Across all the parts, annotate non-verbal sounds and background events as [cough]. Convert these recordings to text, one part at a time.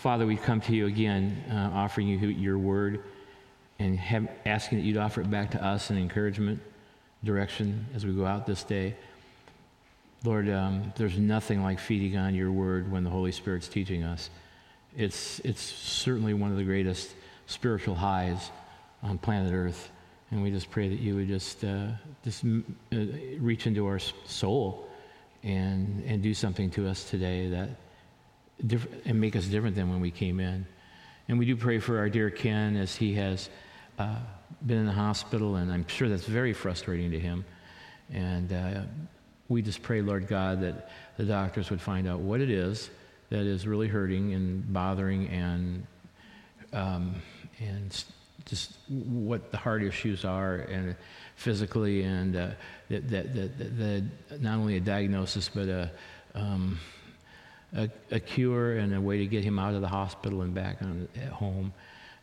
Father, we come to you again, uh, offering you your word and have, asking that you'd offer it back to us in encouragement, direction as we go out this day. Lord, um, there's nothing like feeding on your word when the Holy Spirit's teaching us. It's, it's certainly one of the greatest spiritual highs on planet Earth. And we just pray that you would just, uh, just uh, reach into our soul and, and do something to us today that and make us different than when we came in. And we do pray for our dear Ken as he has uh, been in the hospital, and I'm sure that's very frustrating to him. And uh, we just pray, Lord God, that the doctors would find out what it is that is really hurting and bothering and um, and just what the heart issues are and physically and uh, that, that, that, that, not only a diagnosis but a, um, a, a, cure and a way to get him out of the hospital and back on, at home.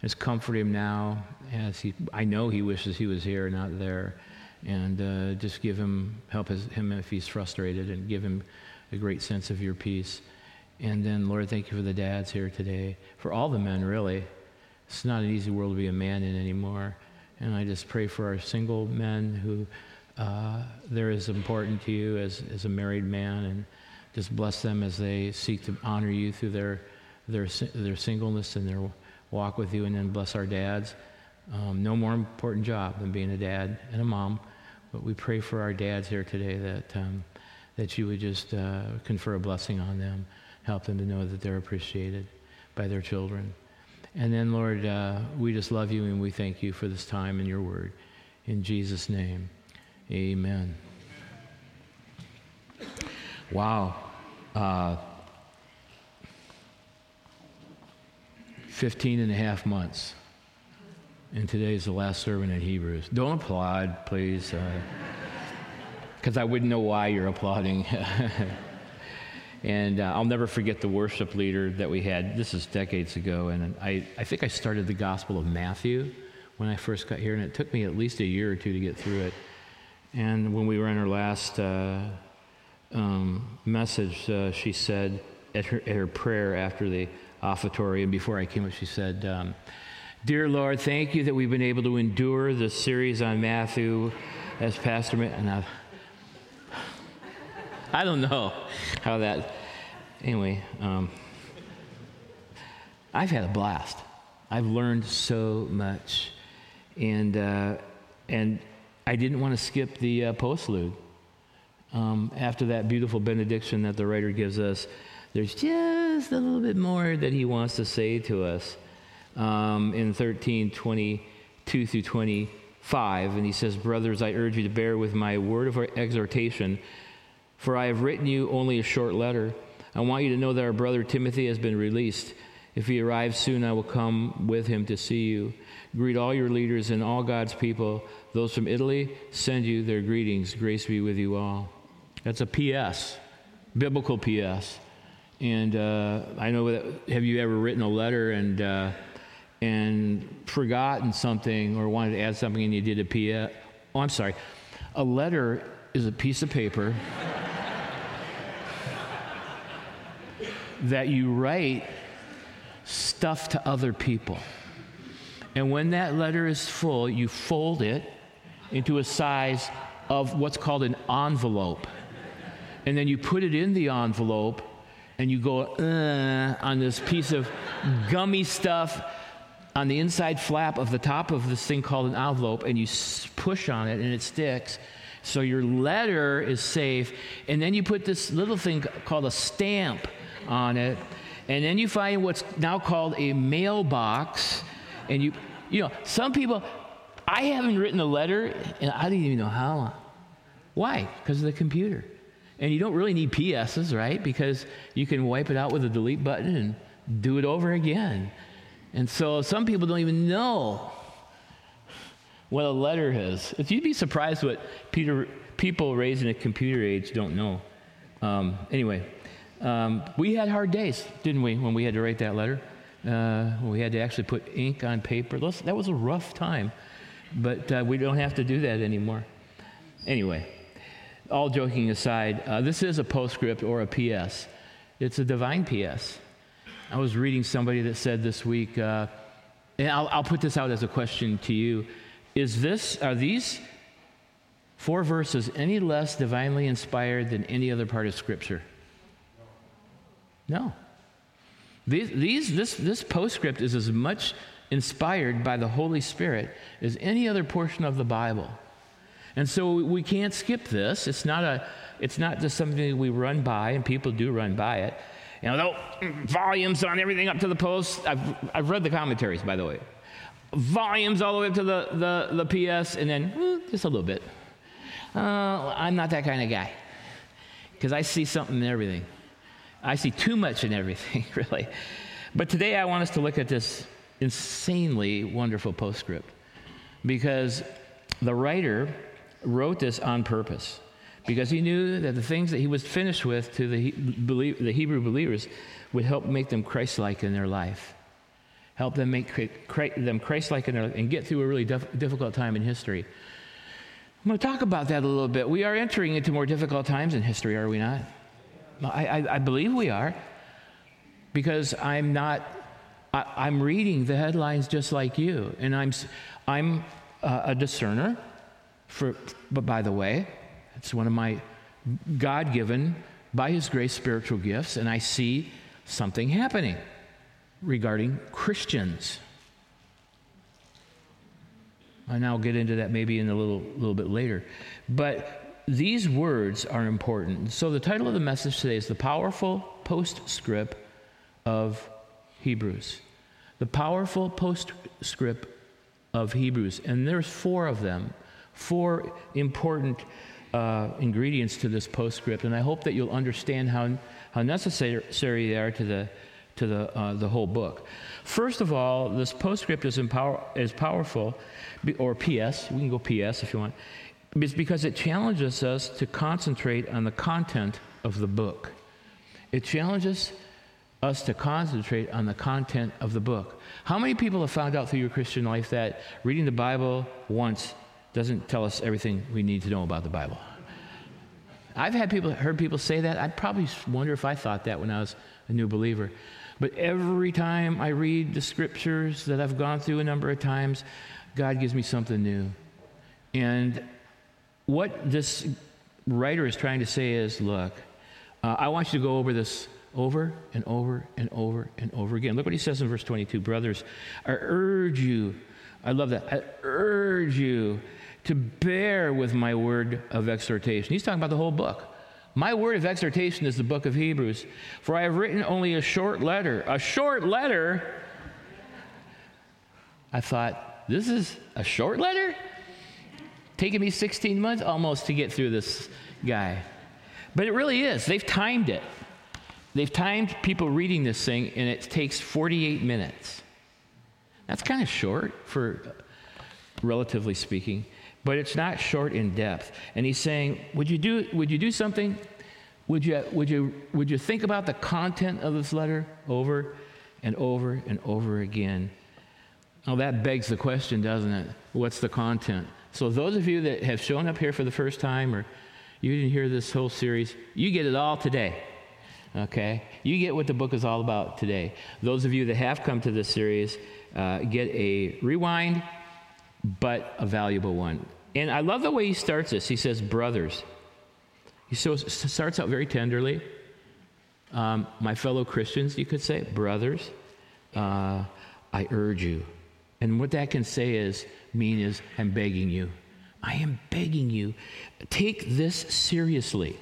Just comfort him now as he, I know he wishes he was here, not there. And uh, just give him, help his, him if he's frustrated and give him a great sense of your peace. And then, Lord, thank you for the dads here today, for all the men, really. It's not an easy world to be a man in anymore. And I just pray for our single men who uh, they're as important to you as, as a married man, and just bless them as they seek to honor you through their, their, their singleness and their walk with you. And then bless our dads. Um, no more important job than being a dad and a mom. But we pray for our dads here today that, um, that you would just uh, confer a blessing on them, help them to know that they're appreciated by their children. And then, Lord, uh, we just love you and we thank you for this time and your word. In Jesus' name, amen. Wow. Uh, 15 and a half months. And today is the last sermon in Hebrews. Don't applaud, please, because uh, I wouldn't know why you're applauding. [laughs] And uh, I'll never forget the worship leader that we had. This is decades ago. And I, I think I started the Gospel of Matthew when I first got here. And it took me at least a year or two to get through it. And when we were in our last uh, um, message, uh, she said at her, at her prayer after the offertory and before I came up, she said, um, Dear Lord, thank you that we've been able to endure the series on Matthew as Pastor. And I, I don't know how that. Anyway, um, I've had a blast. I've learned so much, and uh, and I didn't want to skip the uh, postlude. Um, after that beautiful benediction that the writer gives us, there's just a little bit more that he wants to say to us um, in 13, 22 through 25. And he says, Brothers, I urge you to bear with my word of exhortation for I have written you only a short letter. I want you to know that our brother Timothy has been released. If he arrives soon, I will come with him to see you. Greet all your leaders and all God's people. Those from Italy send you their greetings. Grace be with you all. That's a P.S., biblical P.S. And uh, I know that, have you ever written a letter and, uh, and forgotten something or wanted to add something and you did a P.S.? Oh, I'm sorry. A letter is a piece of paper that you write stuff to other people. And when that letter is full, you fold it into a size of what's called an envelope. And then you put it in the envelope and you go uh, on this piece of gummy stuff on the inside flap of the top of this thing called an envelope and you push on it and it sticks so your letter is safe. And then you put this little thing called a stamp on it. And then you find what's now called a mailbox. And you, you know, some people, I haven't written a letter and I don't even know how long. Why? Because of the computer. And you don't really need PSs, right? Because you can wipe it out with a delete button and do it over again. And so some people don't even know what a letter is. If you'd be surprised what Peter, people raised in a computer age don't know. Um, anyway, um, we had hard days, didn't we, when we had to write that letter? Uh, we had to actually put ink on paper. That was a rough time, but uh, we don't have to do that anymore. Anyway, all joking aside, uh, this is a postscript or a PS. It's a divine PS. I was reading somebody that said this week, uh, and I'll, I'll put this out as a question to you: Is this are these four verses any less divinely inspired than any other part of Scripture? No. These, these, this, this postscript is as much inspired by the Holy Spirit as any other portion of the Bible. And so we can't skip this. It's not, a, it's not just something we run by, and people do run by it. You know, volumes on everything up to the post. I've, I've read the commentaries, by the way. Volumes all the way up to the, the, the PS, and then eh, just a little bit. Uh, I'm not that kind of guy because I see something in everything. I see too much in everything, [laughs] really. But today I want us to look at this insanely wonderful postscript because the writer wrote this on purpose because he knew that the things that he was finished with to the, the Hebrew believers would help make them Christ like in their life, help them make them Christ like and get through a really difficult time in history. I'm going to talk about that a little bit. We are entering into more difficult times in history, are we not? I, I, I believe we are because I'm not, I, am reading the headlines just like you, and I'm, I'm uh, a discerner. For, but by the way, it's one of my God given, by His grace, spiritual gifts, and I see something happening regarding Christians. And I'll get into that maybe in a little, little bit later. But these words are important. So, the title of the message today is The Powerful Postscript of Hebrews. The Powerful Postscript of Hebrews. And there's four of them, four important uh, ingredients to this postscript. And I hope that you'll understand how, how necessary they are to the, to the, uh, the whole book. First of all, this postscript is, empower, is powerful, or PS, we can go PS if you want it's because it challenges us to concentrate on the content of the book. It challenges us to concentrate on the content of the book. How many people have found out through your Christian life that reading the Bible once doesn't tell us everything we need to know about the Bible? I've had people heard people say that. I probably wonder if I thought that when I was a new believer. But every time I read the scriptures that I've gone through a number of times, God gives me something new. And what this writer is trying to say is look, uh, I want you to go over this over and over and over and over again. Look what he says in verse 22 Brothers, I urge you, I love that, I urge you to bear with my word of exhortation. He's talking about the whole book. My word of exhortation is the book of Hebrews. For I have written only a short letter. A short letter? I thought, this is a short letter? Taking me 16 months almost to get through this guy. But it really is. They've timed it. They've timed people reading this thing, and it takes 48 minutes. That's kind of short for, relatively speaking, but it's not short in depth. And he's saying, would you do, would you do something? Would you, would, you, would you think about the content of this letter over and over and over again? Well, that begs the question, doesn't it? What's the content? So, those of you that have shown up here for the first time or you didn't hear this whole series, you get it all today. Okay? You get what the book is all about today. Those of you that have come to this series uh, get a rewind, but a valuable one. And I love the way he starts this. He says, Brothers. He so, starts out very tenderly. Um, my fellow Christians, you could say, brothers, uh, I urge you. And what that can say is, mean is, I'm begging you. I am begging you. Take this seriously.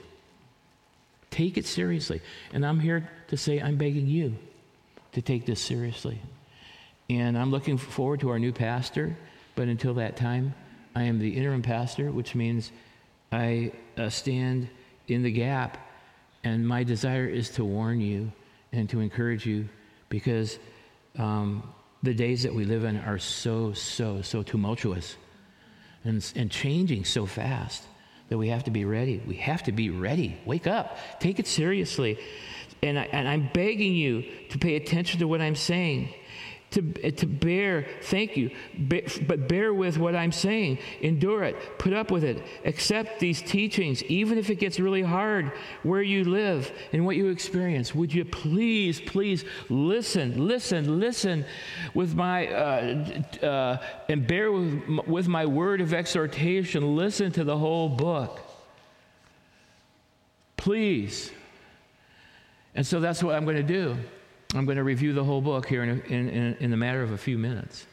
Take it seriously. And I'm here to say, I'm begging you to take this seriously. And I'm looking forward to our new pastor, but until that time, I am the interim pastor, which means I uh, stand in the gap. And my desire is to warn you and to encourage you because um, the days that we live in are so, so, so tumultuous and, and changing so fast that we have to be ready. We have to be ready. Wake up. Take it seriously. And, I, and I'm begging you to pay attention to what I'm saying. To, to bear, thank you, but bear with what I'm saying. Endure it, put up with it, accept these teachings, even if it gets really hard where you live and what you experience. Would you please, please listen, listen, listen with my, uh, uh, and bear with, with my word of exhortation. Listen to the whole book. Please. And so that's what I'm going to do. I'm going to review the whole book here in, in, in, in the matter of a few minutes.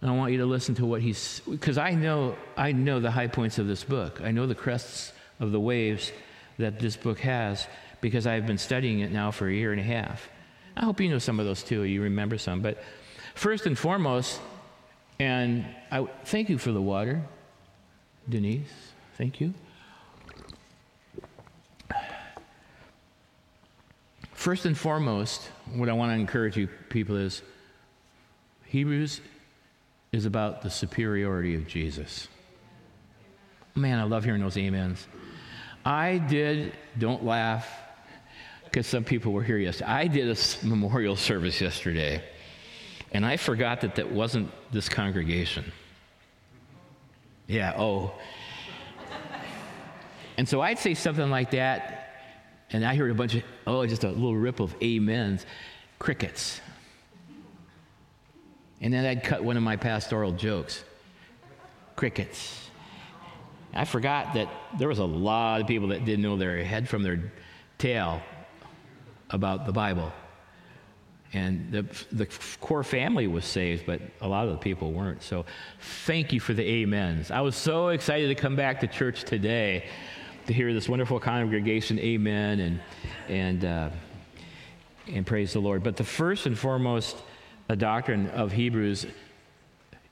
And I want you to listen to what he's, because I know, I know the high points of this book. I know the crests of the waves that this book has because I've been studying it now for a year and a half. I hope you know some of those too, you remember some. But first and foremost, and I thank you for the water, Denise. Thank you. First and foremost, what I want to encourage you people is Hebrews is about the superiority of Jesus. Man, I love hearing those amens. I did, don't laugh, because some people were here yesterday. I did a memorial service yesterday, and I forgot that that wasn't this congregation. Yeah, oh. And so I'd say something like that, and I heard a bunch of, oh, just a little rip of amens, crickets. And then I'd cut one of my pastoral jokes crickets. I forgot that there was a lot of people that didn't know their head from their tail about the Bible. And the, the core family was saved, but a lot of the people weren't. So thank you for the amens. I was so excited to come back to church today to hear this wonderful congregation, amen, and, and, uh, and praise the Lord. But the first and foremost a doctrine of Hebrews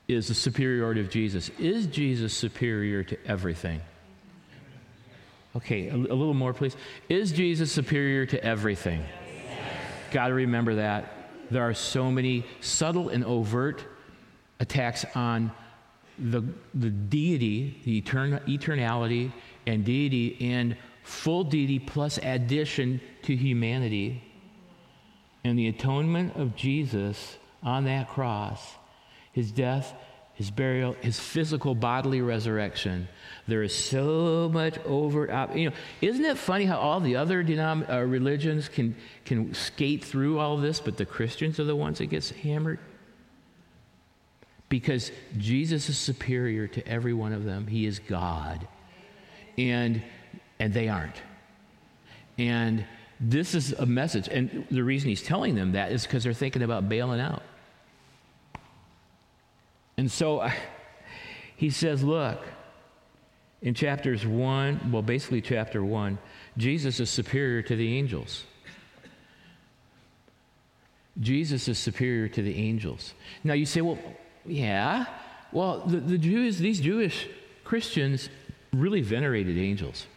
is the superiority of Jesus. Is Jesus superior to everything? Okay, a, a little more, please. Is Jesus superior to everything? Got to remember that. There are so many subtle and overt attacks on the, the deity, the etern- eternality, and deity and full deity plus addition to humanity. And the atonement of Jesus on that cross, his death, his burial, his physical bodily resurrection. There is so much over. You know, isn't it funny how all the other denom- uh, religions can can skate through all this, but the Christians are the ones that gets hammered? Because Jesus is superior to every one of them. He is God and and they aren't. And this is a message, and the reason he's telling them that is because they're thinking about bailing out. And so I, he says, look, in chapters one, well, basically chapter one, Jesus is superior to the angels. Jesus is superior to the angels. Now you say, well, yeah. Well, the, the Jews, these Jewish Christians really venerated angels.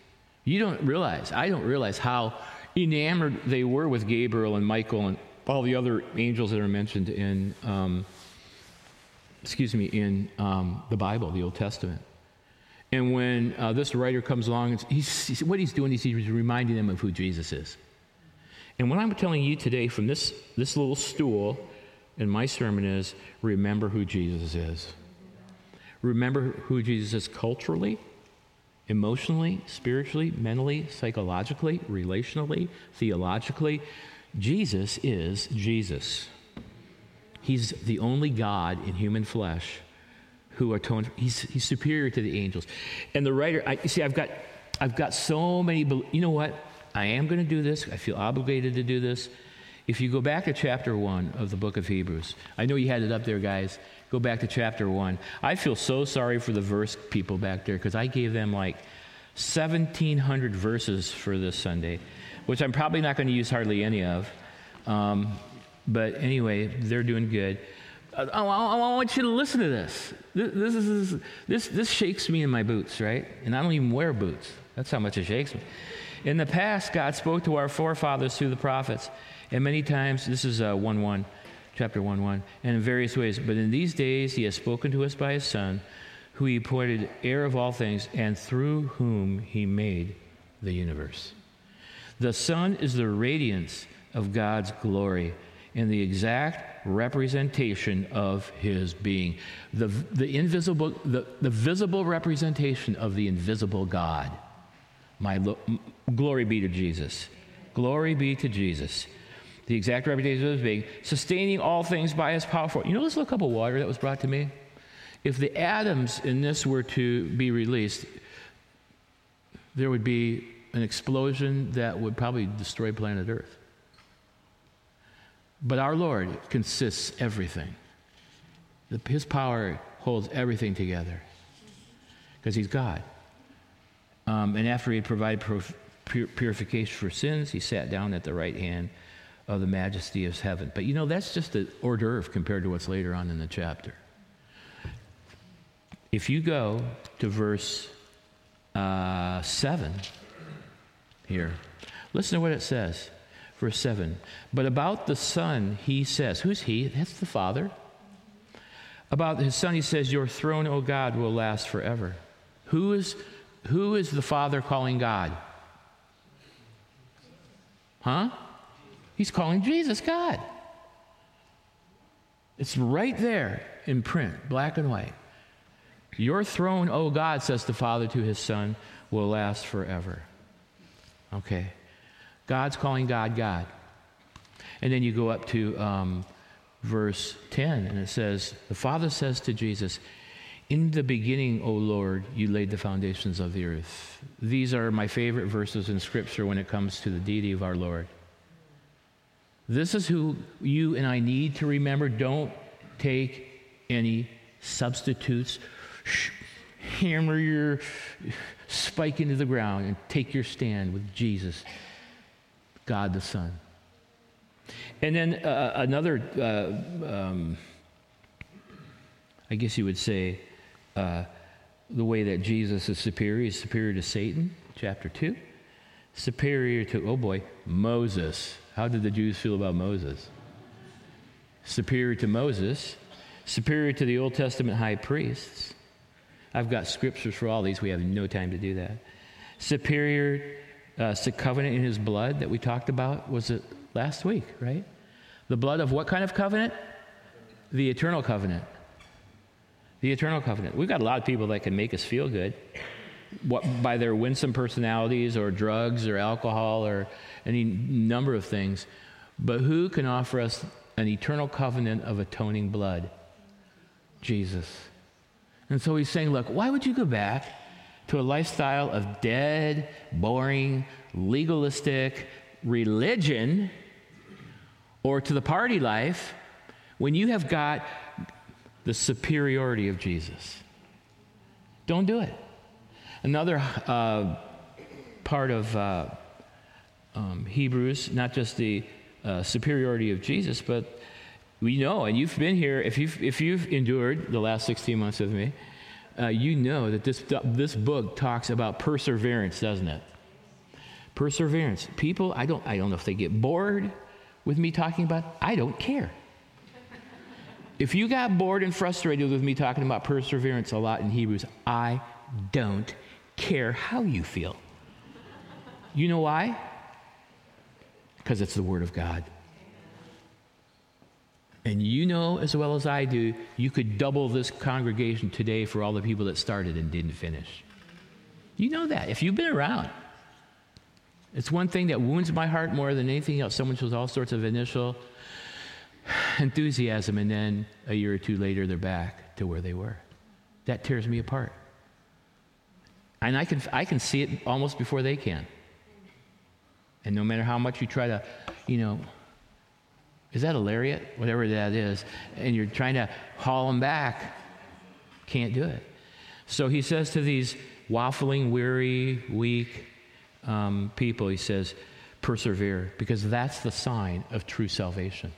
You don't realize, I don't realize how enamored they were with Gabriel and Michael and all the other angels that are mentioned in, um, excuse me, in um, the Bible, the Old Testament. And when uh, this writer comes along, he's, he's, what he's doing is he's reminding them of who Jesus is. And what I'm telling you today from this, this little stool in my sermon is remember who Jesus is. Remember who Jesus is culturally, emotionally, spiritually, mentally, psychologically, relationally, theologically. Jesus is Jesus. He's the only God in human flesh who atoned. He's, he's superior to the angels. And the writer, I, see, I've got, I've got so many, you know what? I am going to do this. I feel obligated to do this. If you go back to chapter one of the book of Hebrews, I know you had it up there, guys. Go back to chapter one. I feel so sorry for the verse people back there because I gave them like 1,700 verses for this Sunday, which I'm probably not going to use hardly any of. Um, but anyway, they're doing good. I, I, I, want you to listen to this. This, this, is, this. this shakes me in my boots, right? And I don't even wear boots. That's how much it shakes me. In the past, God spoke to our forefathers through the prophets. And many times, this is uh, 1 1 chapter 1 1, and in various ways. But in these days he has spoken to us by his Son, who he appointed heir of all things, and through whom he made the universe. The Son is the radiance of God's glory and the exact representation of his being. The, the invisible, the, the visible representation of the invisible God. My lo- glory be to Jesus. Glory be to Jesus. The exact representation of his being, sustaining all things by his powerful. You know this little cup of water that was brought to me? If the atoms in this were to be released, there would be an explosion that would probably destroy planet Earth. But our Lord consists everything. His power holds everything together because He's God. Um, and after He provided pur- purification for sins, He sat down at the right hand of the majesty of heaven. But you know, that's just an hors d'oeuvre compared to what's later on in the chapter. If you go to verse uh, 7 here, listen to what it says. Verse 7. But about the Son, he says, Who's he? That's the Father. About his Son, he says, Your throne, O God, will last forever. Who is, who is the Father calling God? Huh? He's calling Jesus God. It's right there in print, black and white. Your throne, O God, says the Father to his Son, will last forever. Okay. God's calling God God. And then you go up to um, verse 10, and it says, The Father says to Jesus, In the beginning, O Lord, you laid the foundations of the earth. These are my favorite verses in Scripture when it comes to the deity of our Lord. This is who you and I need to remember. Don't take any substitutes. Hammer your spike into the ground and take your stand with Jesus God the Son. And then uh, another, uh, um, I guess you would say, uh, the way that Jesus is superior is superior to Satan, chapter 2. Superior to, oh boy, Moses. How did the Jews feel about Moses? Superior to Moses, superior to the Old Testament high priests. I've got scriptures for all these. We have no time to do that. Superior uh, covenant in his blood that we talked about was it last week, right? The blood of what kind of covenant? The eternal covenant. The eternal covenant. We've got a lot of people that can make us feel good what, by their winsome personalities or drugs or alcohol or any number of things. But who can offer us an eternal covenant of atoning blood? Jesus. And so he's saying, look, why would you go back to a lifestyle of dead, boring, legalistic religion or to the party life when you have got the superiority of Jesus. Don't do it. Another uh, part of uh, um, Hebrews, not just the uh, superiority of Jesus, but we know, and you've been here, if you've, if you've endured the last 16 months with me, uh, you know that this, this book talks about perseverance, doesn't it? Perseverance. People, I don't, I don't know if they get bored with me talking about, I don't care. If you got bored and frustrated with me talking about perseverance a lot in Hebrews, I don't care how you feel. You know why? Because it's the Word of God. And you know as well as I do, you could double this congregation today for all the people that started and didn't finish. You know that if you've been around. It's one thing that wounds my heart more than anything else. Someone shows all sorts of initial enthusiasm, and then a year or two later, they're back to where they were. That tears me apart. And I can, I can see it almost before they can. And no matter how much you try to, you know, is that a lariat? Whatever that is. And you're trying to haul them back. Can't do it. So he says to these waffling, weary, weak um, people, he says, persevere, because that's the sign of true salvation.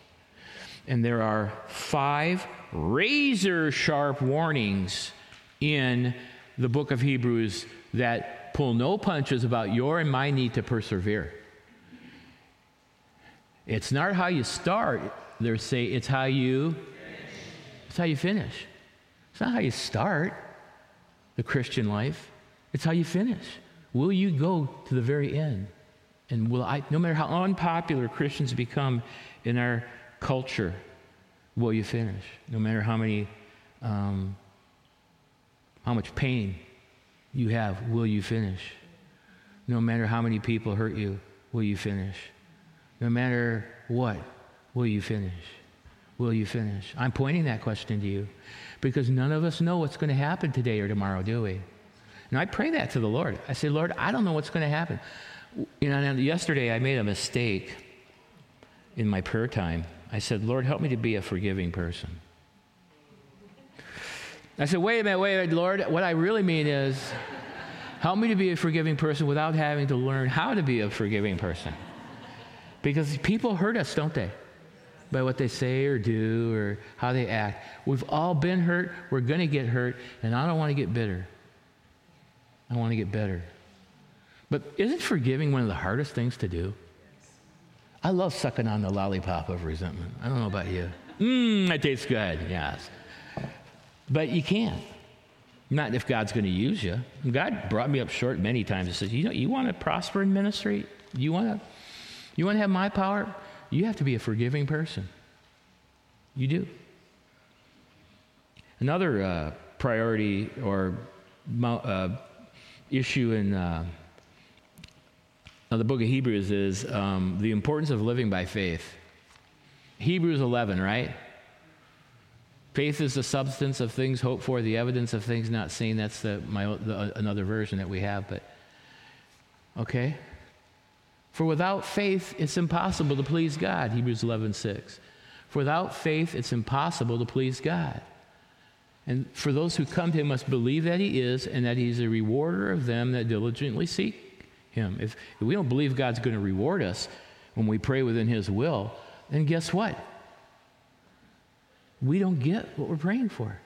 And there are five razor sharp warnings in the book of Hebrews that pull no punches about your and my need to persevere. It's not how you start, they say it's how you it's how you finish. It's not how you start the Christian life, it's how you finish. Will you go to the very end? And will I, no matter how unpopular Christians become in our culture, will you finish? No matter how many, um, how much pain you have, will you finish? No matter how many people hurt you, will you finish? No matter what, will you finish? Will you finish? I'm pointing that question to you because none of us know what's going to happen today or tomorrow, do we? And I pray that to the Lord. I say, Lord, I don't know what's going to happen. You know, yesterday I made a mistake in my prayer time. I said, Lord, help me to be a forgiving person. I said, wait a minute, wait a minute, Lord. What I really mean is, help me to be a forgiving person without having to learn how to be a forgiving person. Because people hurt us, don't they? By what they say or do or how they act. We've all been hurt. We're going to get hurt. And I don't want to get bitter. I want to get better. But isn't forgiving one of the hardest things to do? I love sucking on the lollipop of resentment. I don't know about you. Mmm, it tastes good, yes. But you can't. Not if God's going to use you. God brought me up short many times. He says, You know, you want to prosper in ministry? You want to you want to have my power? You have to be a forgiving person. You do. Another uh, priority or uh, issue in uh, the book of Hebrews is um, the importance of living by faith. Hebrews 11, right? Faith is the substance of things hoped for, the evidence of things not seen. That's the, my, the, another version that we have, but okay. For without faith, it's impossible to please God, Hebrews 11, 6. For without faith, it's impossible to please God. And for those who come to him must believe that he is and that he's a rewarder of them that diligently seek him. If, if we don't believe God's going to reward us when we pray within his will, then guess what? We don't get what we're praying for.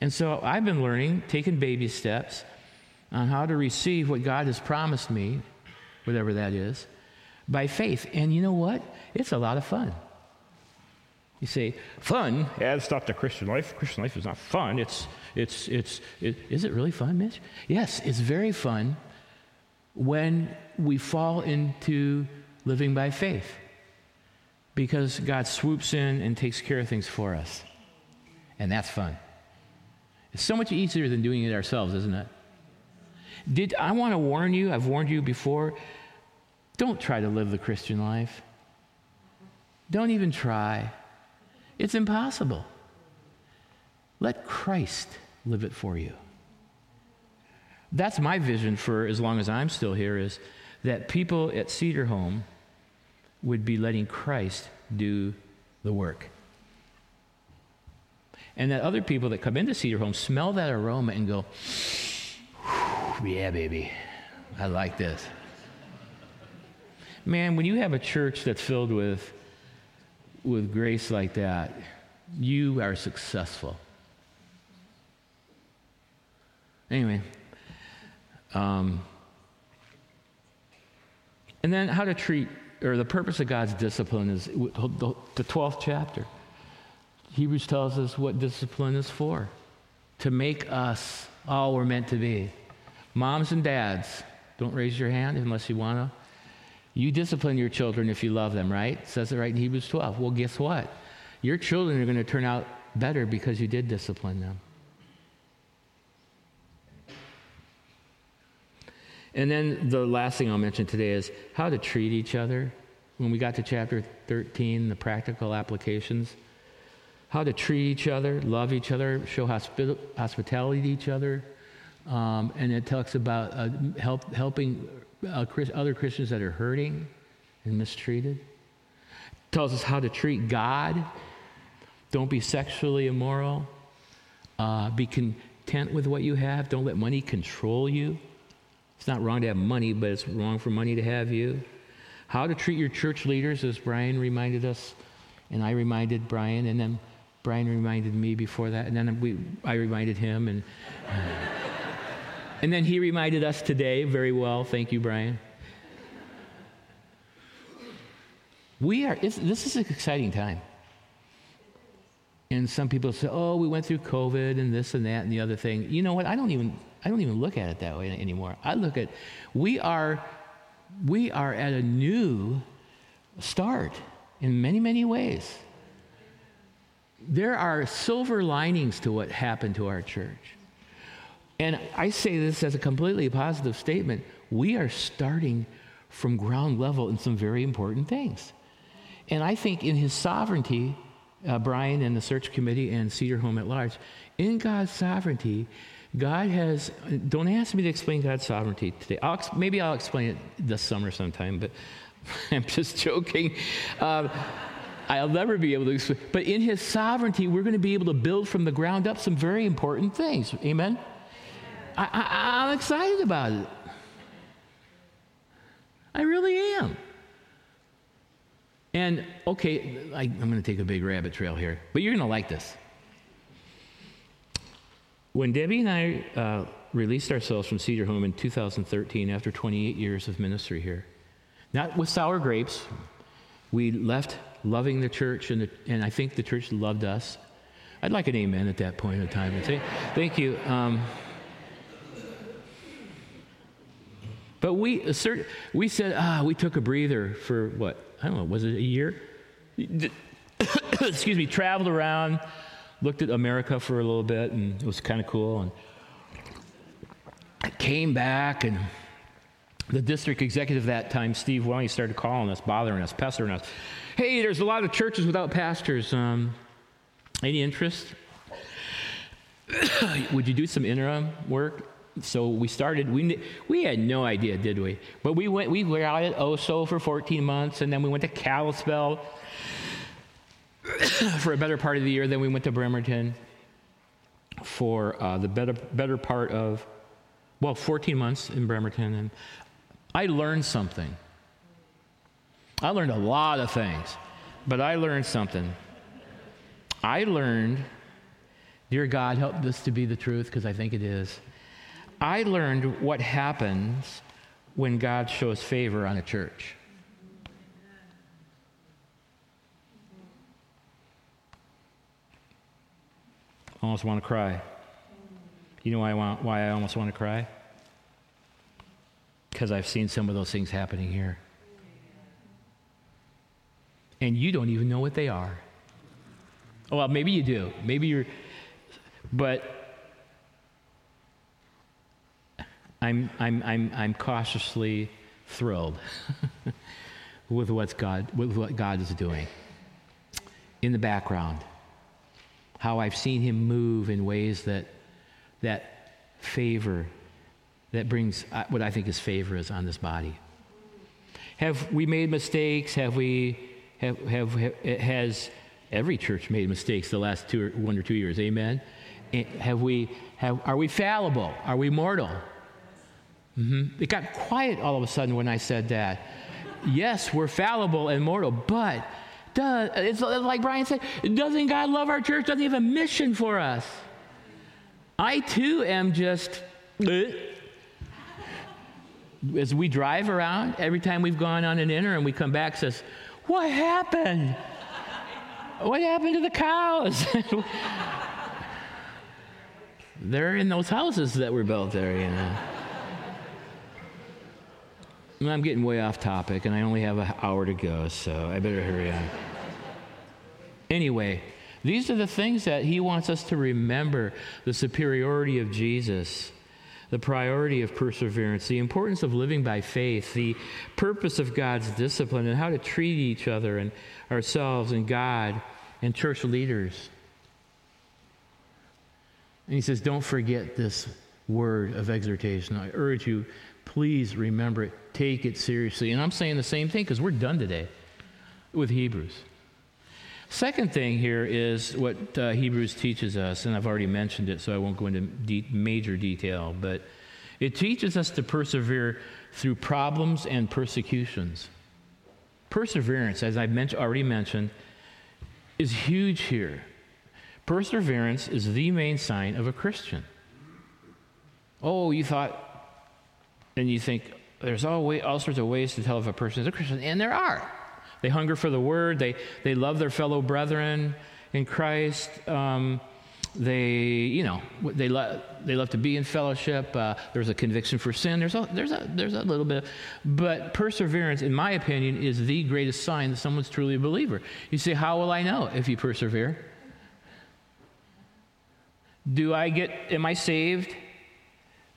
And so I've been learning, taking baby steps on how to receive what God has promised me whatever that is, by faith. And you know what? It's a lot of fun. You say, fun? It's not the Christian life. Christian life is not fun. It's, it's, it's, it, is it really fun, Mitch? Yes, it's very fun when we fall into living by faith because God swoops in and takes care of things for us. And that's fun. It's so much easier than doing it ourselves, isn't it? Did I want to warn you? I've warned you before. Don't try to live the Christian life. Don't even try. It's impossible. Let Christ live it for you. That's my vision for as long as I'm still here is that people at Cedar Home would be letting Christ do the work. And that other people that come into Cedar Home smell that aroma and go, yeah, baby, I like this. Man, when you have a church that's filled with, with grace like that, you are successful. Anyway, um, and then how to treat, or the purpose of God's discipline is the 12th chapter. Hebrews tells us what discipline is for to make us all we're meant to be. Moms and dads, don't raise your hand unless you want to. You discipline your children if you love them, right? It says it right in Hebrews 12. Well, guess what? Your children are going to turn out better because you did discipline them. And then the last thing I'll mention today is how to treat each other. When we got to chapter 13, the practical applications, how to treat each other, love each other, show hospitality to each other, um, and it talks about uh, help, helping uh, other Christians that are hurting and mistreated. It tells us how to treat God. Don't be sexually immoral. Uh, be content with what you have. Don't let money control you. It's not wrong to have money, but it's wrong for money to have you. How to treat your church leaders, as Brian reminded us, and I reminded Brian, and then Brian reminded me before that, and then we, I reminded him, and. [laughs] And then he reminded us today very well. Thank you, Brian. We are, this is an exciting time. And some people say, oh, we went through COVID and this and that and the other thing. You know what? I don't even, I don't even look at it that way anymore. I look at, we are, we are at a new start. in many, many ways. There are silver linings to what happened to our church. And I say this as a completely positive statement. We are starting from ground level in some very important things. And I think in his sovereignty, uh, Brian and the search committee and Cedar Home at large, in God's sovereignty, God has, don't ask me to explain God's sovereignty today. I'll, maybe I'll explain it this summer sometime, but [laughs] I'm just joking. Um, I'll never be able to explain. But in His sovereignty, we're going to be able to build from the ground up some very important things. Amen? I, I, I'm excited about it. I really am. And okay, I, am going to take a big rabbit trail here, but you're going to like this. When Debbie and I uh, released ourselves from Cedar Home in 2013 after 28 years of ministry here, not with sour grapes, we left loving the church, and, the, and I think the church loved us. I'd like an amen at that point in time. Say, thank you. Um, but we, assert, we said, ah, we took a breather for what? I don't know, was it a year? [coughs] Excuse me, traveled around, looked at America for a little bit, and it was kind of cool. And I came back, and the district executive that time, Steve Welley, started calling us, bothering us, pestering us. Hey, there's a lot of churches without pastors. Um, any interest? [coughs] Would you do some interim work? So we started. We we had no idea, did we? But we went. We were out at Oso for 14 months, and then we went to Kalispell [coughs] for a better part of the year. Then we went to Bremerton for uh, the better better part of well 14 months in Bremerton, and I learned something. I learned a lot of things, but I learned something. I learned, dear God, help this to be the truth because I think it is. I learned what happens when God shows favor on a church. Almost want to cry. You know why I, want, why I almost want to cry? Because I've seen some of those things happening here and you don't even know what they are. Oh, well, maybe you do. Maybe you're, but I'm, I'm, I'm, I'm cautiously thrilled [laughs] with, what's God, with what God is doing in the background. How I've seen him move in ways that, that favor, that brings uh, what I think is favor is on this body. Have we made mistakes? Have we have, have, have, has every church made mistakes the last two or, one or two years? Amen. Have we, have, are we fallible? Are we mortal? Mm-hmm. It got quiet all of a sudden when I said that. yes, we're fallible and mortal, but does, it's like Brian said, doesn't God love our church? Doesn't he have a mission for us? I too am just. Uh, as we drive around, every time we've gone on an inner and we come back, says, what happened? What happened to the cows? [laughs] They're in those houses that were built there, you know. I'm getting way off topic, and I only have an hour to go, so I better hurry on. Anyway, these are the things that he wants us to remember the superiority of Jesus the priority of perseverance, the importance of living by faith, the purpose of God's discipline, and how to treat each other and ourselves and God and church leaders. And he says, Don't forget this word of exhortation. I urge you, please remember it, take it seriously. And I'm saying the same thing because we're done today with Hebrews. Second thing here is what uh, Hebrews teaches us, and I've already mentioned it, so I won't go into de- major detail, but it teaches us to persevere through problems and persecutions. Perseverance, as I've men- already mentioned, is huge here. Perseverance is the main sign of a Christian. Oh, you thought, and you think there's all, way, all sorts of ways to tell if a person is a Christian, and there are. They hunger for the word. They, they love their fellow brethren in Christ. Um, They, you know, they, lo- they love to be in fellowship. Uh, there's a conviction for sin. There's a, there's, a, there's a little bit. But perseverance, in my opinion, is the greatest sign that someone's truly a believer. You say, How will I know if you persevere? Do I get, am I saved?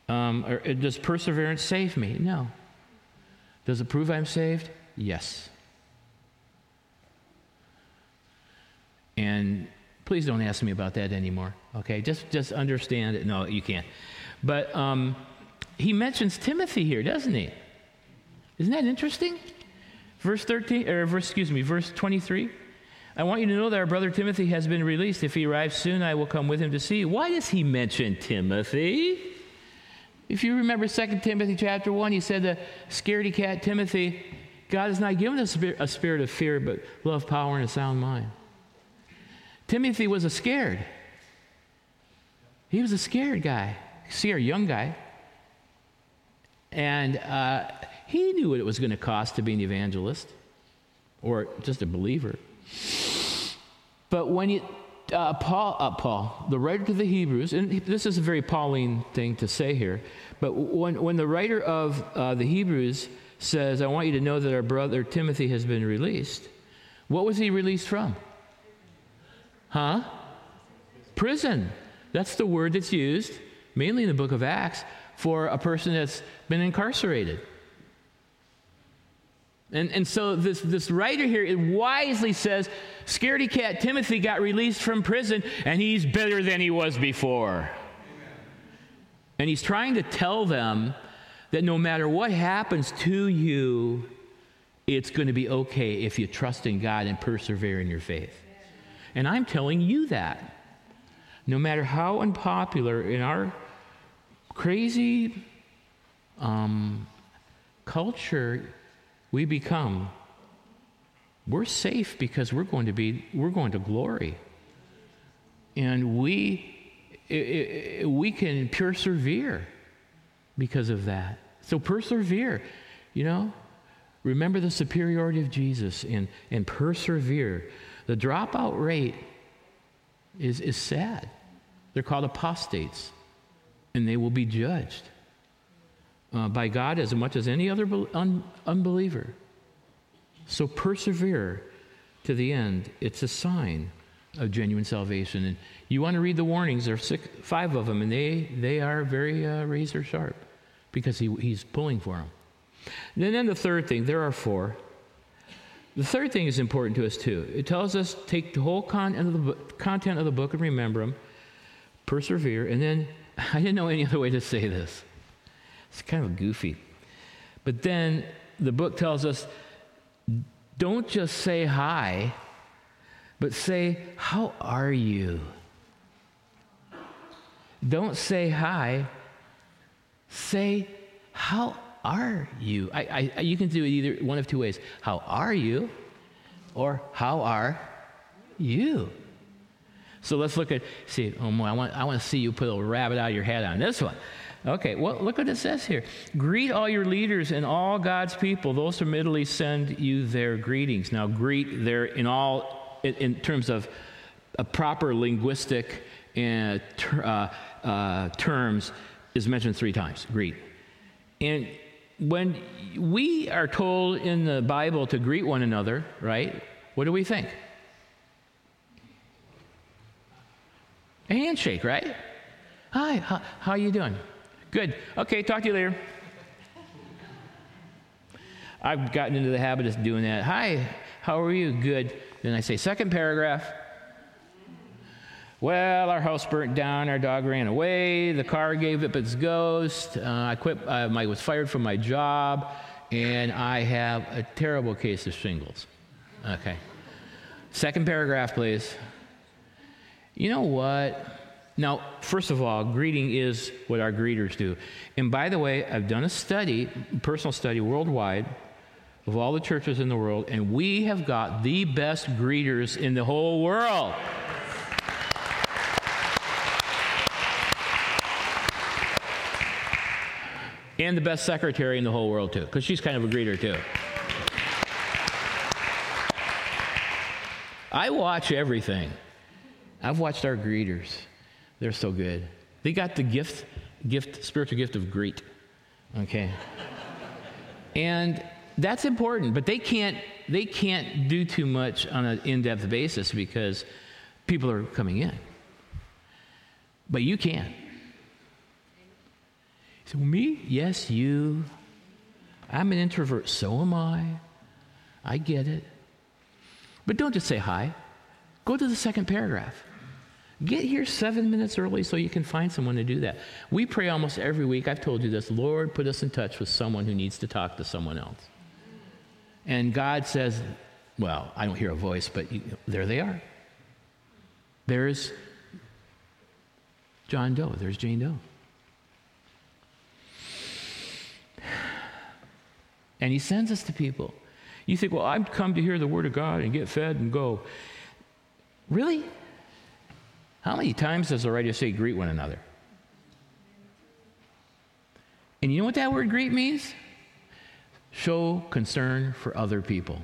Um, or does perseverance save me? No. Does it prove I'm saved? Yes. And please don't ask me about that anymore. Okay, just just understand it. No, you can't. But um, he mentions Timothy here, doesn't he? Isn't that interesting? Verse 13, or verse, excuse me, verse 23. I want you to know that our brother Timothy has been released. If he arrives soon, I will come with him to see you. Why does he mention Timothy? If you remember 2 Timothy chapter 1, he said the scaredy cat Timothy, God has not given us a spirit of fear, but love, power, and a sound mind. Timothy was a scared. He was a scared guy, scared young guy. And uh, he knew what it was going to cost to be an evangelist or just a believer. But when you, uh, Paul, uh, Paul, the writer to the Hebrews, and this is a very Pauline thing to say here, but when, when the writer of uh, the Hebrews says, I want you to know that our brother Timothy has been released, what was he released from? Huh? Prison. That's the word that's used, mainly in the book of Acts, for a person that's been incarcerated. And, and so this, this writer here wisely says, Scaredy cat Timothy got released from prison and he's better than he was before. And he's trying to tell them that no matter what happens to you, it's going to be okay if you trust in God and persevere in your faith. And I'm telling you that. No matter how unpopular in our crazy um, culture we become, we're safe because we're going to be, we're going to glory. And we, it, it, we can persevere because of that. So persevere, you know. Remember the superiority of Jesus and, and persevere. The dropout rate is, is sad. They're called apostates, and they will be judged uh, by God as much as any other un- unbeliever. So persevere to the end. It's a sign of genuine salvation. And you want to read the warnings, there are six, five of them, and they, they are very uh, razor sharp because he, he's pulling for them. And then the third thing, there are four. The third thing is important to us too. It tells us take the whole content of the, content of the book and remember them, persevere, and then [laughs] I didn't know any other way to say this. It's kind of goofy. But then the book tells us don't just say hi, but say, How are you? Don't say hi, say, How are you? I, I, you can do it either one of two ways. How are you? Or how are you? So let's look at, see, oh boy, I want, I want to see you put a rabbit out of your head on this one. Okay, well, look what it says here. Greet all your leaders and all God's people. Those from Italy send you their greetings. Now, greet there in all, in, in terms of a proper linguistic uh, ter, uh, uh, terms, is mentioned three times. Greet. And when we are told in the Bible to greet one another, right? What do we think? A handshake, right? Hi, how, how you doing? Good. Okay, talk to you later. I've gotten into the habit of doing that. Hi, how are you? Good. Then I say, second paragraph. Well, our house burnt down, our dog ran away, the car gave up its ghost, uh, I quit, uh, I was fired from my job, and I have a terrible case of shingles. Okay. Second paragraph, please. You know what? Now, first of all, greeting is what our greeters do. And by the way, I've done a study, personal study worldwide, of all the churches in the world, and we have got the best greeters in the whole world. And the best secretary in the whole world, too, because she's kind of a greeter, too. I watch everything. I've watched our greeters. They're so good. They got the gift, gift, spiritual gift of greet. Okay. and that's important, but they can't they can't do too much on an in-depth basis because people are coming in. But you can. So me? Yes, you. I'm an introvert, so am I. I get it. But don't just say hi. Go to the second paragraph. Get here seven minutes early so you can find someone to do that. We pray almost every week. I've told you this Lord, put us in touch with someone who needs to talk to someone else. And God says, well, I don't hear a voice, but you, there they are. There's John Doe, there's Jane Doe. And he sends us to people. You think, well, I've come to hear the word of God and get fed and go. Really? How many times does the writer say greet one another? And you know what that word greet means? Show concern for other people.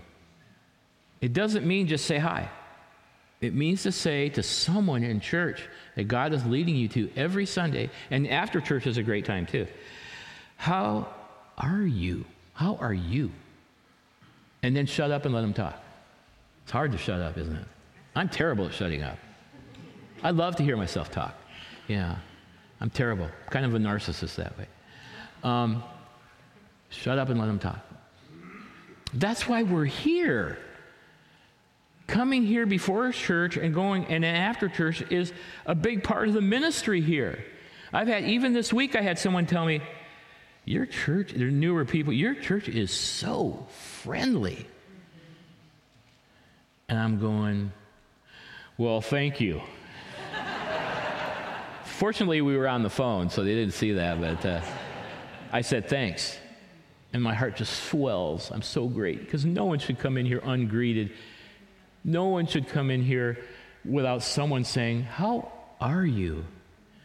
It doesn't mean just say hi. It means to say to someone in church that God is leading you to every Sunday, and after church is a great time too. How are you? How are you? And then shut up and let them talk. It's hard to shut up, isn't it? I'm terrible at shutting up. I love to hear myself talk. Yeah, I'm terrible. Kind of a narcissist that way. Um, shut up and let them talk. That's why we're here. Coming here before church and going and after church is a big part of the ministry here. I've had, even this week, I had someone tell me, Your church, they're newer people, your church is so friendly. And I'm going, Well, thank you. [laughs] Fortunately, we were on the phone, so they didn't see that, but uh, I said thanks. And my heart just swells. I'm so great because no one should come in here ungreeted. No one should come in here without someone saying, How are you?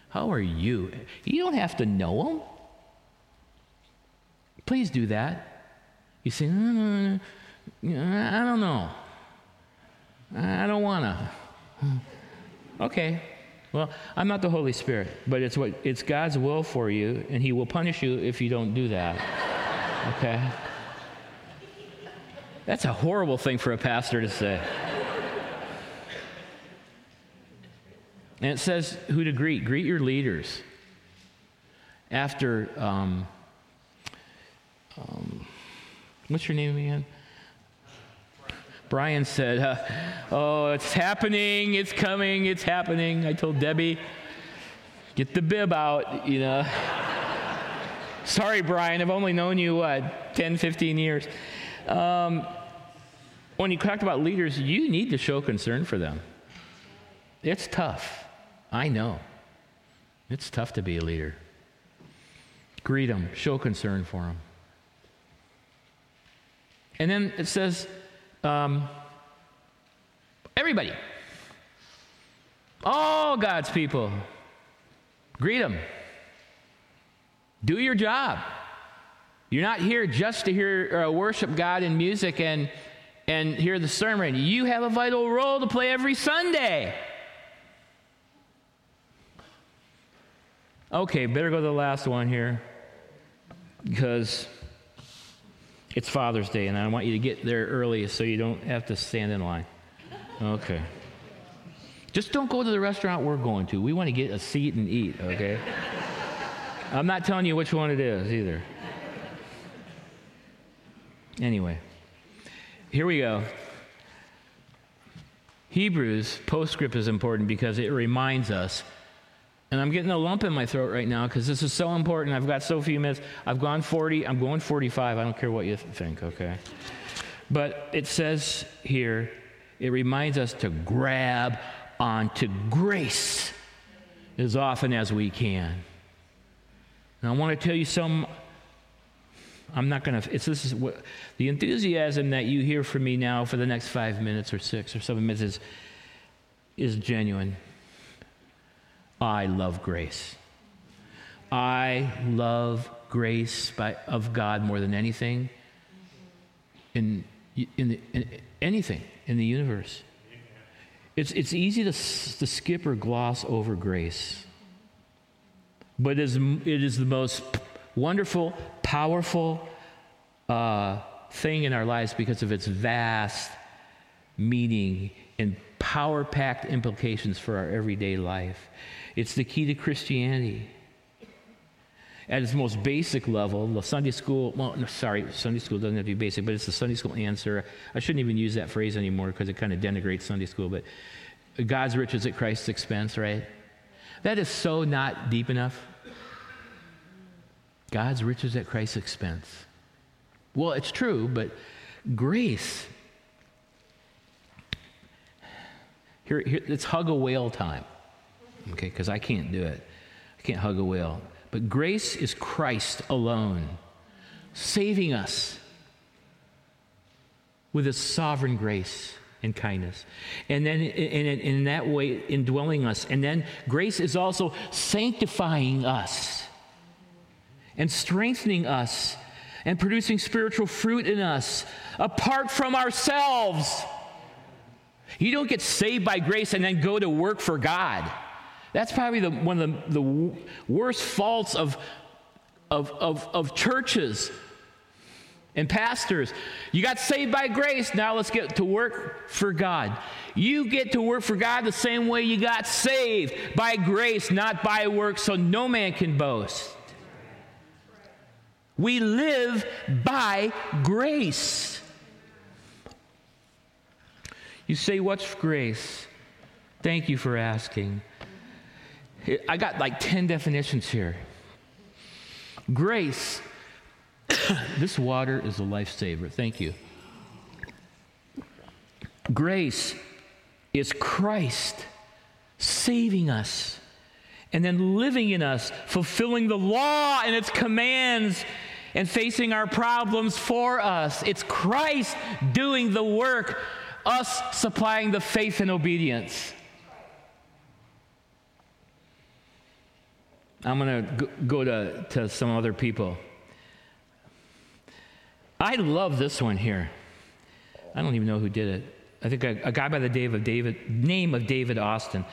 How are you? You don't have to know them. Please do that. You say, mm, I don't know. I don't want to. [laughs] Okay, well, I'm not the Holy Spirit, but it's what it's God's will for you, and He will punish you if you don't do that. [laughs] Okay? That's a horrible thing for a pastor to say. And it says who to greet. Greet your leaders. After, um, um, what's your name again? Brian said, uh, Oh, it's happening, it's coming, it's happening. I told Debbie, Get the bib out, you know. Sorry, Brian, I've only known you, what, 10, 15 years. Um, when you talked about leaders, you need to show concern for them. It's tough. I know. It's tough to be a leader. Greet them, show concern for them. And then it says, um, everybody, all God's people, greet them. Do your job. You're not here just to hear uh, worship God in music and and hear the sermon. You have a vital role to play every Sunday. Okay, better go to the last one here because it's Father's Day, and I want you to get there early so you don't have to stand in line. Okay. Just don't go to the restaurant we're going to. We want to get a seat and eat, okay? I'm not telling you which one it is either. Anyway, here we go. Hebrews postscript is important because it reminds us and I'm getting a lump in my throat right now because this is so important. I've got so few minutes. I've gone 40. I'm going 45. I don't care what you think, okay? But it says here, it reminds us to grab onto grace as often as we can. And I want to tell you some. I'm not going to. It's this is what the enthusiasm that you hear from me now for the next five minutes or six or seven minutes is is genuine. I love grace. I love grace by, of God more than anything in, in, the, in anything in the universe. It's, it's easy to, to skip or gloss over grace, but it is, it is the most wonderful, powerful uh, thing in our lives because of its vast meaning and power packed implications for our everyday life. It's the key to Christianity. At its most basic level, the Sunday school, well, no, sorry, Sunday school doesn't have to be basic, but it's the Sunday school answer. I shouldn't even use that phrase anymore because it kind of denigrates Sunday school, but God's riches at Christ's expense, right? That is so not deep enough. God's riches at Christ's expense. Well, it's true, but grace. Here, here let's hug a whale time, okay? Because I can't do it. I can't hug a whale. But grace is Christ alone, saving us with his sovereign grace and kindness. And then in, in, in, that way, indwelling us. And then grace is also sanctifying us and strengthening us and producing spiritual fruit in us apart from ourselves. You don't get saved by grace and then go to work for God. That's probably the, one of the, the worst faults of, of, of, of churches and pastors. You got saved by grace, now let's get to work for God. You get to work for God the same way you got saved by grace, not by work, so no man can boast. We live by grace. You say, What's grace? Thank you for asking. I got like 10 definitions here. Grace, [coughs] this water is a lifesaver. Thank you. Grace is Christ saving us and then living in us, fulfilling the law and its commands and facing our problems for us. It's Christ doing the work, us supplying the faith and obedience. I'm going to go to, to some other people. I love this one here. I don't even know who did it. I think a, a guy by the name of David, name of David Austin.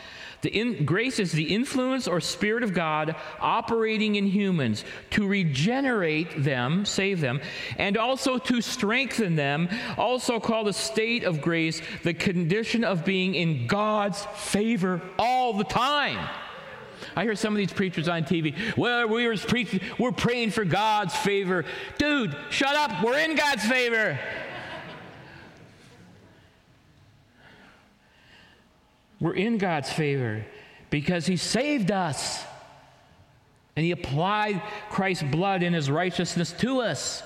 The in, grace is the influence or spirit of God operating in humans to regenerate them, save them, and also to strengthen them, also called a state of grace, the condition of being in God's favor all the time. I hear some of these preachers on TV, well, we were preaching, we're praying for God's favor. Dude, shut up. We're in God's favor. We're in God's favor because He saved us. And He applied Christ's blood and His righteousness to us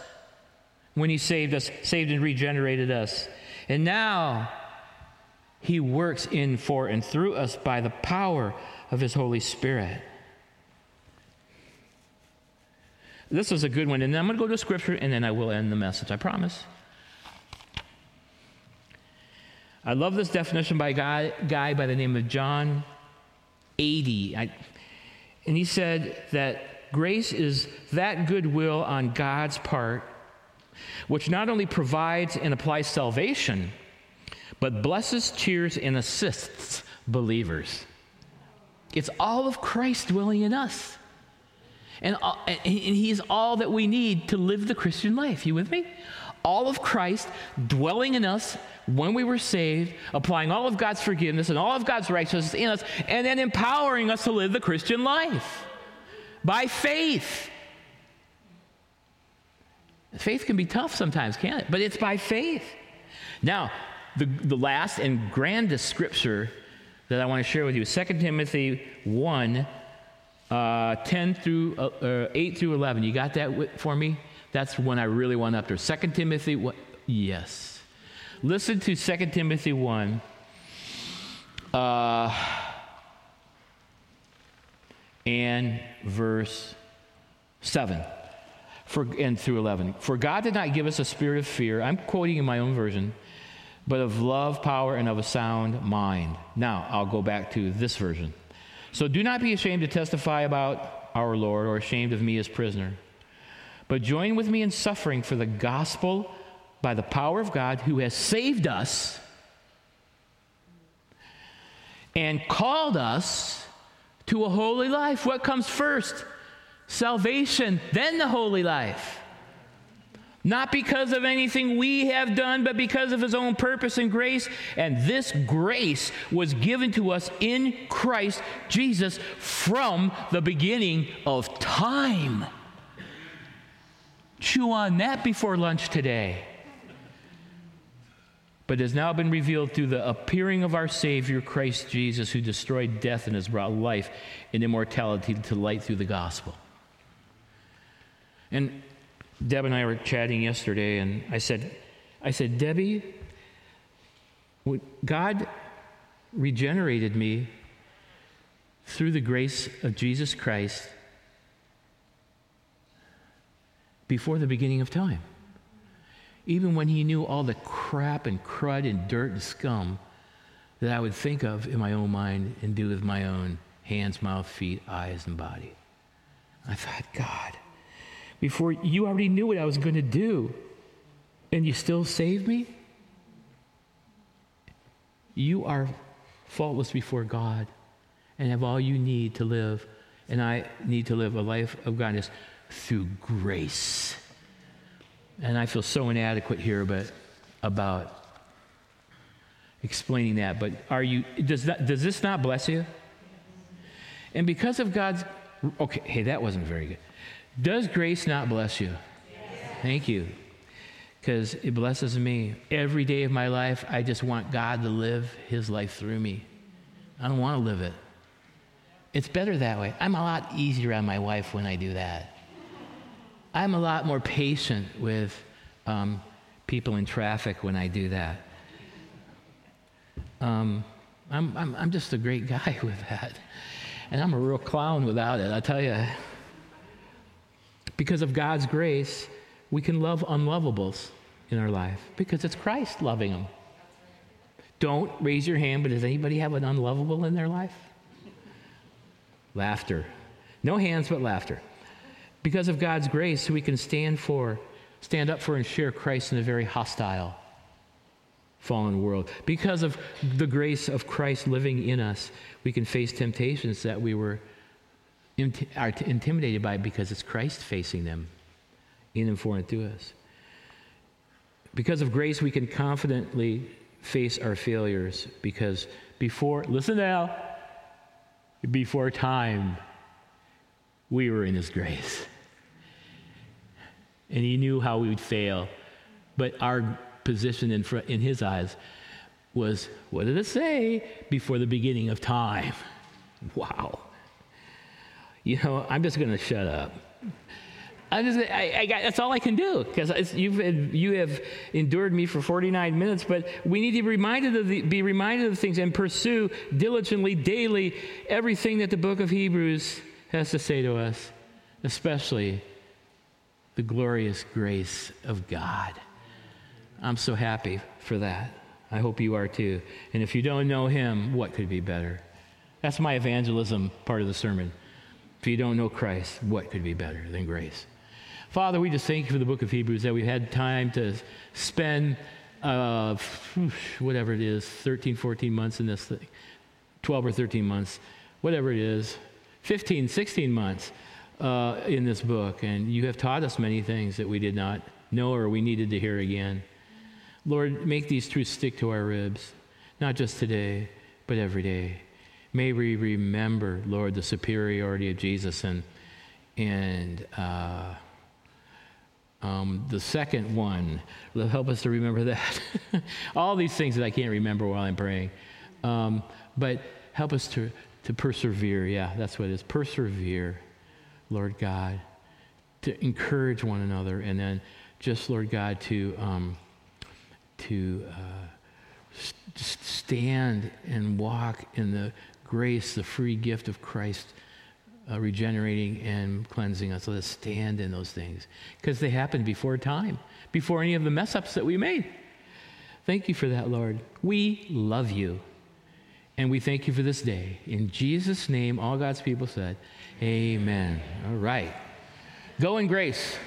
when He saved us, saved and regenerated us. And now He works in, for, and through us by the power of His Holy Spirit. This is a good one. And then I'm going to go to Scripture and then I will end the message, I promise. I love this definition by a guy, guy by the name of John Eadie. I, and he said that grace is that goodwill on God's part, which not only provides and applies salvation, but blesses, cheers, and assists believers. It's all of Christ dwelling in us. And, uh, and He's all that we need to live the Christian life. You with me? All of Christ dwelling in us when we were saved, applying all of God's forgiveness and all of God's righteousness in us, and then empowering us to live the Christian life by faith. Faith can be tough sometimes, can't it? But it's by faith. Now, the, the last and grandest scripture that I want to share with you is 2 Timothy 1 uh, 10 through uh, uh, 8 through 11. You got that for me? That's one I really want up there. 2 Timothy, what? Yes. Listen to 2 Timothy 1. Uh, and verse 7 for, and through 11. For God did not give us a spirit of fear. I'm quoting in my own version, but of love, power, and of a sound mind. Now, I'll go back to this version. So do not be ashamed to testify about our Lord or ashamed of me as prisoner, but join with me in suffering for the gospel by the power of God who has saved us and called us to a holy life. What comes first? Salvation, then the holy life. Not because of anything we have done, but because of his own purpose and grace. And this grace was given to us in Christ Jesus from the beginning of time. Chew on that before lunch today. But has now been revealed through the appearing of our Savior, Christ Jesus, who destroyed death and has brought life and immortality to light through the gospel. And Deb and I were chatting yesterday, and I said, I said, Debbie, God regenerated me through the grace of Jesus Christ before the beginning of time. Even when he knew all the crap and crud and dirt and scum that I would think of in my own mind and do with my own hands, mouth, feet, eyes, and body. I thought, God, before you already knew what I was going to do, and you still saved me? You are faultless before God and have all you need to live. And I need to live a life of godliness through grace. And I feel so inadequate here but about explaining that. But are you does that does this not bless you? And because of God's okay, hey, that wasn't very good. Does grace not bless you? Thank you. Because it blesses me. Every day of my life, I just want God to live his life through me. I don't want to live it. It's better that way. I'm a lot easier on my wife when I do that. I'm a lot more patient with um, people in traffic when I do that. Um, I'm, I'm, I'm just a great [laughs] guy with that. And I'm a real clown without it, I tell you. Because of God's grace, we can love unlovables in our life because it's Christ loving them. Don't raise your hand, but does anybody have an unlovable in their life? Laughter. No hands, but laughter. Because of God's grace, we can stand for, stand up for, and share Christ in a very hostile, fallen world. Because of the grace of Christ living in us, we can face temptations that we were are intimidated by it because it's Christ facing them in and for and through us. Because of grace, we can confidently face our failures because before, listen now, before time, we were in His grace. And He knew how we would fail. But our position in, front, in His eyes was, what did it say? Before the beginning of time. Wow you know, I'm just going to shut up. I just, I, I got, that's all I can do because you've you have endured me for 49 minutes. But we need to be reminded of the, be reminded of things and pursue diligently, daily, everything that the book of Hebrews has to say to us, especially the glorious grace of God. I'm so happy for that. I hope you are too. And if you don't know Him, what could be better? That's my evangelism part of the sermon. If you don't know Christ, what could be better than grace? Father, we just thank you for the book of Hebrews that we've had time to spend, uh, whatever it is, 13, 14 months in this thing, 12 or 13 months, whatever it is, 15, 16 months uh, in this book. And you have taught us many things that we did not know or we needed to hear again. Lord, make these truths stick to our ribs, not just today, but every day. May we remember, Lord, the superiority of Jesus and, and uh, um, the second one. Help us to remember that. [laughs] All these things that I can't remember while I'm praying. Um, but help us to, to persevere. Yeah, that's what it is. Persevere, Lord God, to encourage one another, and then just, Lord God, to, um, to uh, stand and walk in the grace, the free gift of Christ uh, regenerating and cleansing us. Let us stand in those things because they happened before time, before any of the mess ups that we made. Thank you for that, Lord. We love you. And we thank you for this day. In Jesus' name, all God's people said, Amen. All right. Go in grace.